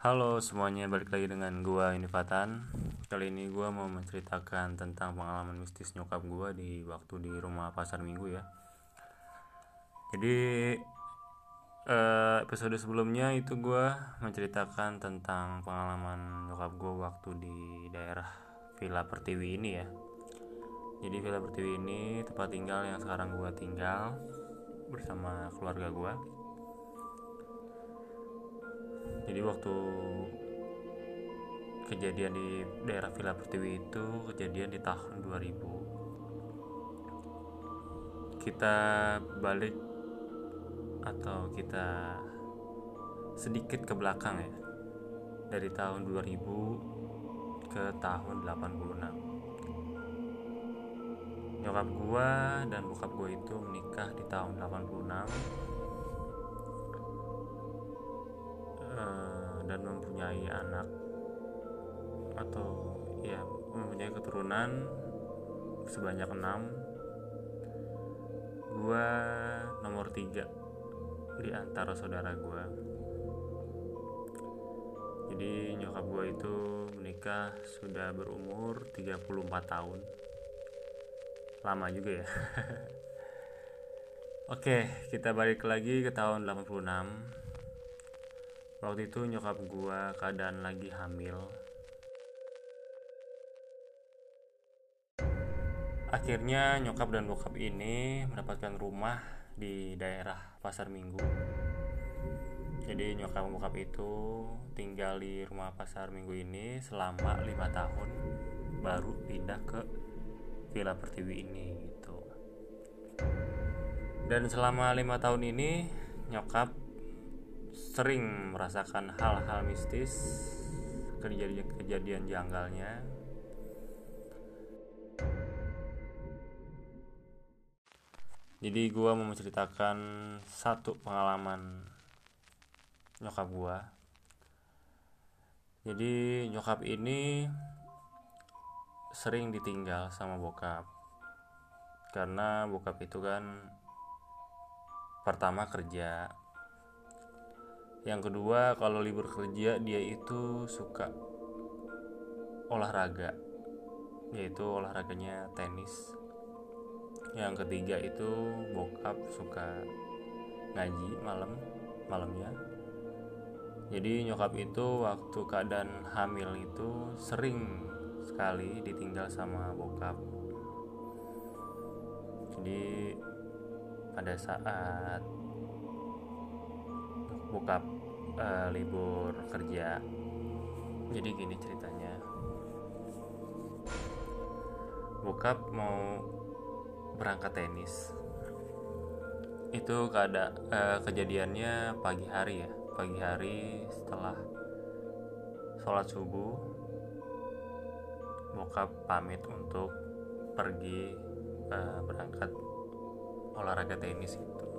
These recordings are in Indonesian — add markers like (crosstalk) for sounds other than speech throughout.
Halo semuanya, balik lagi dengan gua Fatan. Kali ini gua mau menceritakan tentang pengalaman mistis nyokap gua di waktu di rumah pasar minggu ya. Jadi eh, episode sebelumnya itu gua menceritakan tentang pengalaman nyokap gua waktu di daerah Villa Pertiwi ini ya. Jadi Villa Pertiwi ini tempat tinggal yang sekarang gua tinggal bersama keluarga gua jadi waktu kejadian di daerah Villa Pertiwi itu kejadian di tahun 2000 kita balik atau kita sedikit ke belakang ya dari tahun 2000 ke tahun 86 nyokap gua dan bokap gua itu menikah di tahun 86 dan mempunyai anak atau ya mempunyai keturunan sebanyak enam gua nomor tiga di antara saudara gua. Jadi nyokap gua itu menikah sudah berumur 34 tahun. Lama juga ya. (laughs) Oke, kita balik lagi ke tahun 86 waktu itu nyokap gua keadaan lagi hamil. Akhirnya nyokap dan bokap ini mendapatkan rumah di daerah pasar minggu. Jadi nyokap bokap itu tinggal di rumah pasar minggu ini selama lima tahun baru pindah ke villa pertiwi ini gitu. Dan selama lima tahun ini nyokap sering merasakan hal-hal mistis kejadian-kejadian janggalnya. Jadi gue mau menceritakan satu pengalaman nyokap gue jadi nyokap ini sering ditinggal sama bokap. Karena bokap itu kan pertama kerja yang kedua kalau libur kerja dia itu suka olahraga. Yaitu olahraganya tenis. Yang ketiga itu bokap suka ngaji malam malamnya. Jadi nyokap itu waktu keadaan hamil itu sering sekali ditinggal sama bokap. Jadi pada saat bokap uh, libur kerja. Jadi gini ceritanya. Bokap mau berangkat tenis. Itu keada uh, kejadiannya pagi hari ya. Pagi hari setelah sholat subuh bokap pamit untuk pergi uh, berangkat olahraga tenis itu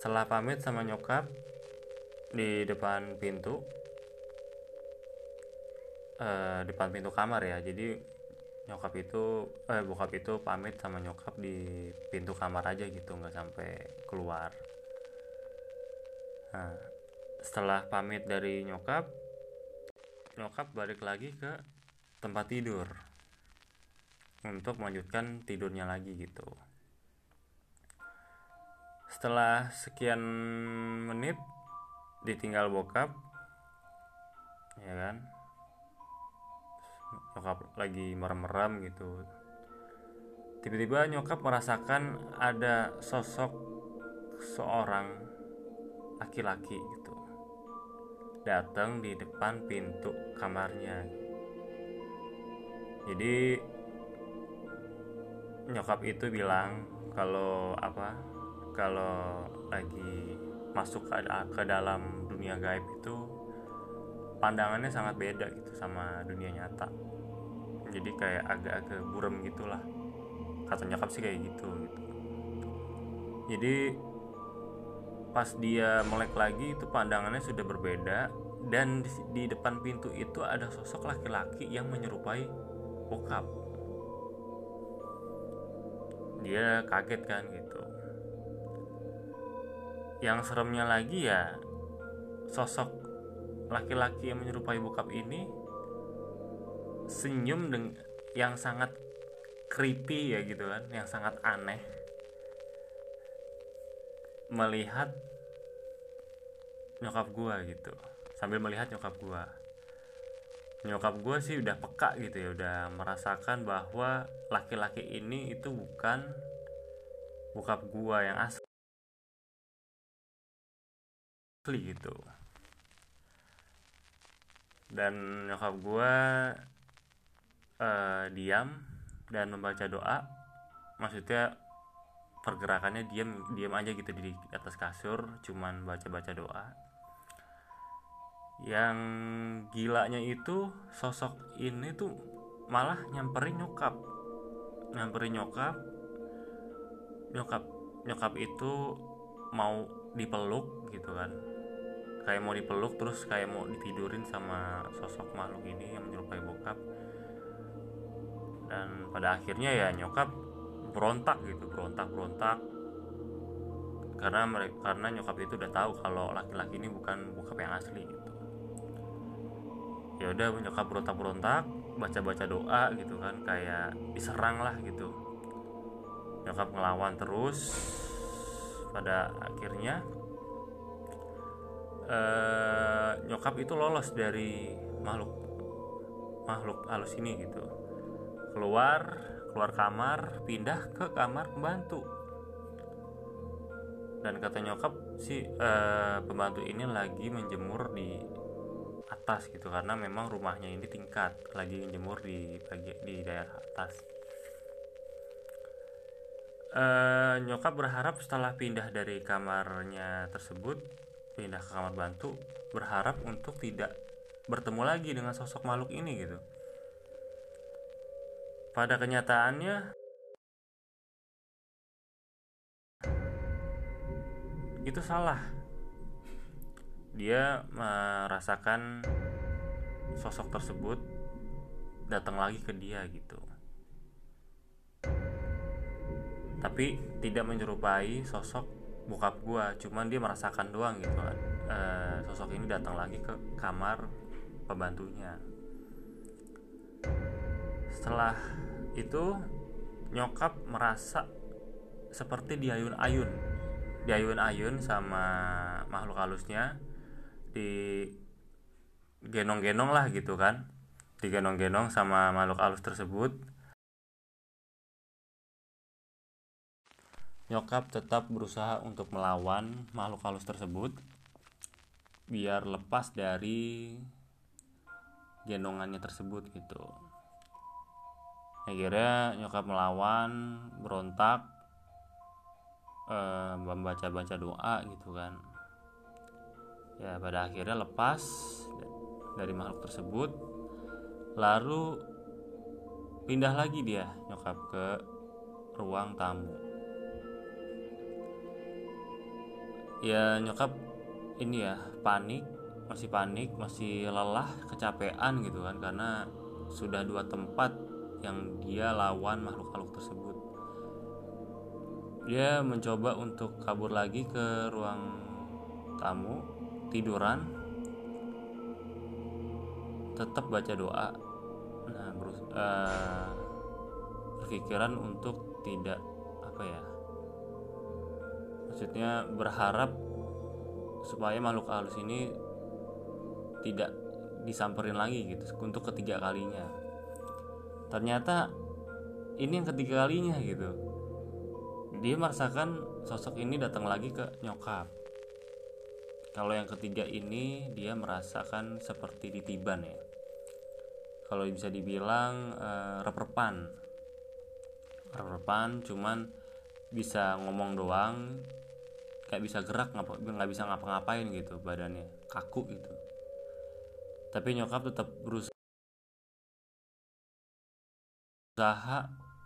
setelah pamit sama nyokap di depan pintu uh, depan pintu kamar ya. Jadi nyokap itu eh bokap itu pamit sama nyokap di pintu kamar aja gitu nggak sampai keluar. Nah setelah pamit dari nyokap nyokap balik lagi ke tempat tidur untuk melanjutkan tidurnya lagi gitu setelah sekian menit ditinggal bokap ya kan? Nyokap lagi merem-merem gitu. Tiba-tiba nyokap merasakan ada sosok seorang laki-laki gitu. Datang di depan pintu kamarnya. Jadi nyokap itu bilang kalau apa kalau lagi masuk ke, ke dalam dunia gaib itu pandangannya sangat beda gitu sama dunia nyata. Jadi kayak agak-agak burem gitulah. Kata nyokap sih kayak gitu gitu. Jadi pas dia melek lagi itu pandangannya sudah berbeda. Dan di, di depan pintu itu ada sosok laki-laki yang menyerupai bokap. Dia kaget kan gitu yang seremnya lagi ya sosok laki-laki yang menyerupai bokap ini senyum dengan yang sangat creepy ya gitu kan yang sangat aneh. Melihat nyokap gua gitu sambil melihat nyokap gua. Nyokap gua sih udah peka gitu ya udah merasakan bahwa laki-laki ini itu bukan bokap gua yang asli gitu. Dan nyokap gue uh, diam dan membaca doa. Maksudnya pergerakannya diam diam aja gitu di atas kasur cuman baca baca doa. Yang gilanya itu sosok ini tuh malah nyamperin nyokap. Nyamperin nyokap. Nyokap nyokap itu mau dipeluk gitu kan. Kayak mau dipeluk terus kayak mau ditidurin sama sosok makhluk ini yang menyerupai bokap. Dan pada akhirnya ya nyokap berontak gitu berontak berontak karena mereka karena nyokap itu udah tahu kalau laki-laki ini bukan bokap yang asli gitu. Ya udah nyokap berontak berontak baca baca doa gitu kan kayak diserang lah gitu. Nyokap ngelawan terus pada akhirnya uh, nyokap itu lolos dari makhluk makhluk halus ini gitu. Keluar keluar kamar pindah ke kamar pembantu. Dan kata nyokap si uh, pembantu ini lagi menjemur di atas gitu karena memang rumahnya ini tingkat lagi menjemur di bagi di daerah atas uh, nyokap berharap setelah pindah dari kamarnya tersebut pindah ke kamar bantu berharap untuk tidak bertemu lagi dengan sosok makhluk ini gitu. Pada kenyataannya itu salah. Dia merasakan sosok tersebut datang lagi ke dia gitu tapi tidak menyerupai sosok bokap gua cuman dia merasakan doang gitu kan. E, sosok ini datang lagi ke kamar pembantunya. Setelah itu nyokap merasa seperti diayun-ayun. Diayun-ayun sama makhluk halusnya di genong-genong lah gitu kan. Digenong-genong sama makhluk halus tersebut Nyokap tetap berusaha untuk melawan makhluk halus tersebut biar lepas dari gendongannya tersebut gitu. Akhirnya nyokap melawan, berontak, eh, membaca-baca doa gitu kan. Ya pada akhirnya lepas dari makhluk tersebut, lalu pindah lagi dia nyokap ke ruang tamu. Ya nyokap ini ya panik masih panik masih lelah kecapean gitu kan karena sudah dua tempat yang dia lawan makhluk makhluk tersebut. Dia mencoba untuk kabur lagi ke ruang tamu tiduran tetap baca doa nah berus uh, berpikiran untuk tidak apa ya maksudnya berharap supaya makhluk halus ini tidak disamperin lagi gitu untuk ketiga kalinya. Ternyata ini yang ketiga kalinya gitu. Dia merasakan sosok ini datang lagi ke nyokap. Kalau yang ketiga ini dia merasakan seperti ditiban ya. Kalau bisa dibilang uh, reperpan. Reperpan cuman bisa ngomong doang kayak bisa gerak nggak bisa ngapa-ngapain gitu badannya kaku gitu. Tapi nyokap tetap berusaha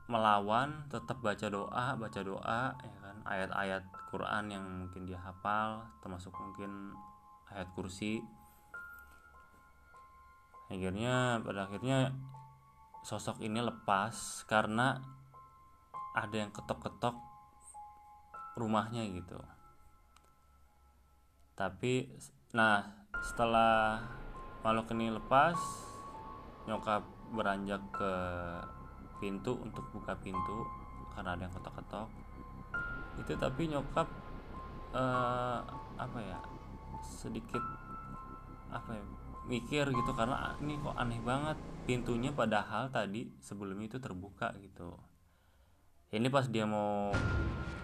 melawan tetap baca doa baca doa ya kan ayat-ayat Quran yang mungkin dia hafal termasuk mungkin ayat kursi. Akhirnya pada akhirnya sosok ini lepas karena ada yang ketok-ketok rumahnya gitu tapi nah setelah makhluk ini lepas nyokap beranjak ke pintu untuk buka pintu karena ada yang ketok-ketok. Itu tapi nyokap uh, apa ya sedikit apa ya mikir gitu karena ini kok aneh banget pintunya padahal tadi sebelum itu terbuka gitu ini pas dia mau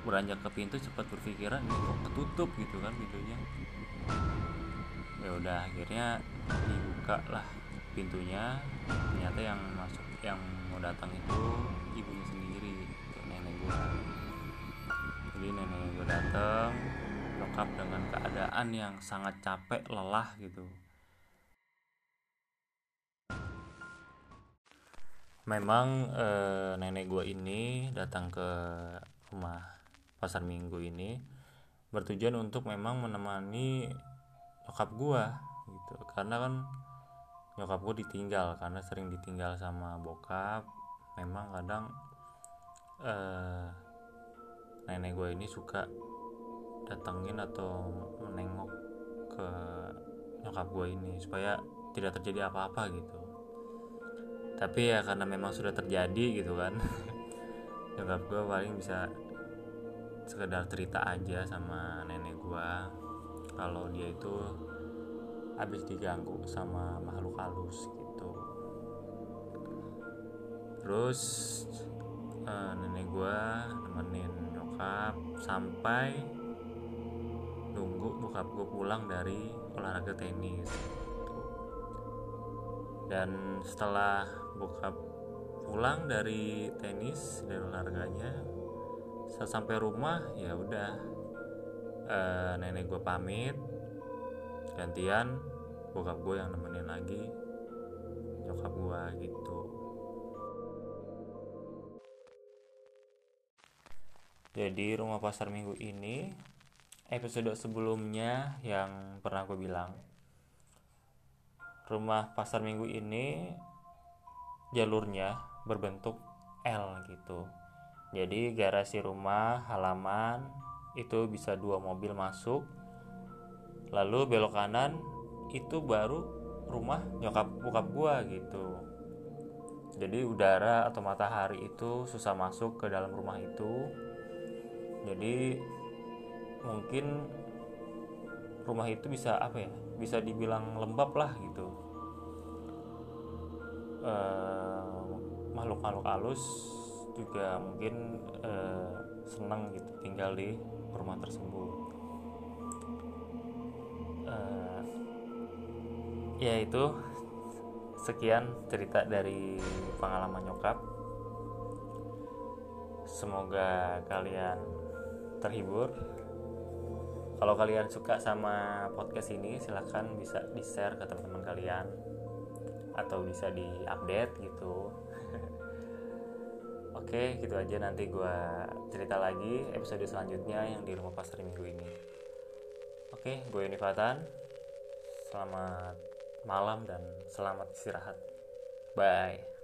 beranjak ke pintu cepat berpikiran ini kok ketutup? gitu kan pintunya. Ya udah akhirnya dibuka lah pintunya. Ternyata yang masuk yang mau datang itu ibunya sendiri gitu, nenek gua. Jadi nenek gua datang lengkap dengan keadaan yang sangat capek lelah gitu memang e, nenek gue ini datang ke rumah pasar minggu ini bertujuan untuk memang menemani nyokap gue gitu. Karena kan nyokap gue ditinggal karena sering ditinggal sama bokap. Memang kadang e, nenek gue ini suka datengin atau menengok ke nyokap gue ini supaya tidak terjadi apa-apa gitu tapi ya karena memang sudah terjadi gitu kan. (laughs) Nyokap gue paling bisa sekedar cerita aja sama nenek gue kalau dia itu habis diganggu sama makhluk halus gitu. Terus uh, nenek gue nemenin nyokap sampai nunggu bokap gue pulang dari olahraga tenis dan setelah bokap pulang dari tenis dari olahraganya saat sampai rumah ya udah e, nenek gue pamit. Gantian bokap gue yang nemenin lagi nyokap gue gitu. Jadi rumah pasar minggu ini episode sebelumnya yang pernah gue bilang rumah pasar minggu ini jalurnya berbentuk L gitu. Jadi garasi rumah halaman itu bisa dua mobil masuk. Lalu belok kanan itu baru rumah nyokap bokap gua gitu. Jadi udara atau matahari itu susah masuk ke dalam rumah itu. Jadi mungkin rumah itu bisa apa ya bisa dibilang lembab lah gitu. Uh, makhluk-makhluk halus juga mungkin uh, senang gitu tinggal di rumah tersebut. Uh, ya itu. Sekian cerita dari pengalaman nyokap. Semoga kalian terhibur kalau kalian suka sama podcast ini silahkan bisa di share ke teman-teman kalian atau bisa di update gitu (laughs) Oke, gitu aja nanti gue cerita lagi episode selanjutnya yang di rumah pasar minggu ini. Oke, gue Yuni Fatan. Selamat malam dan selamat istirahat. Bye.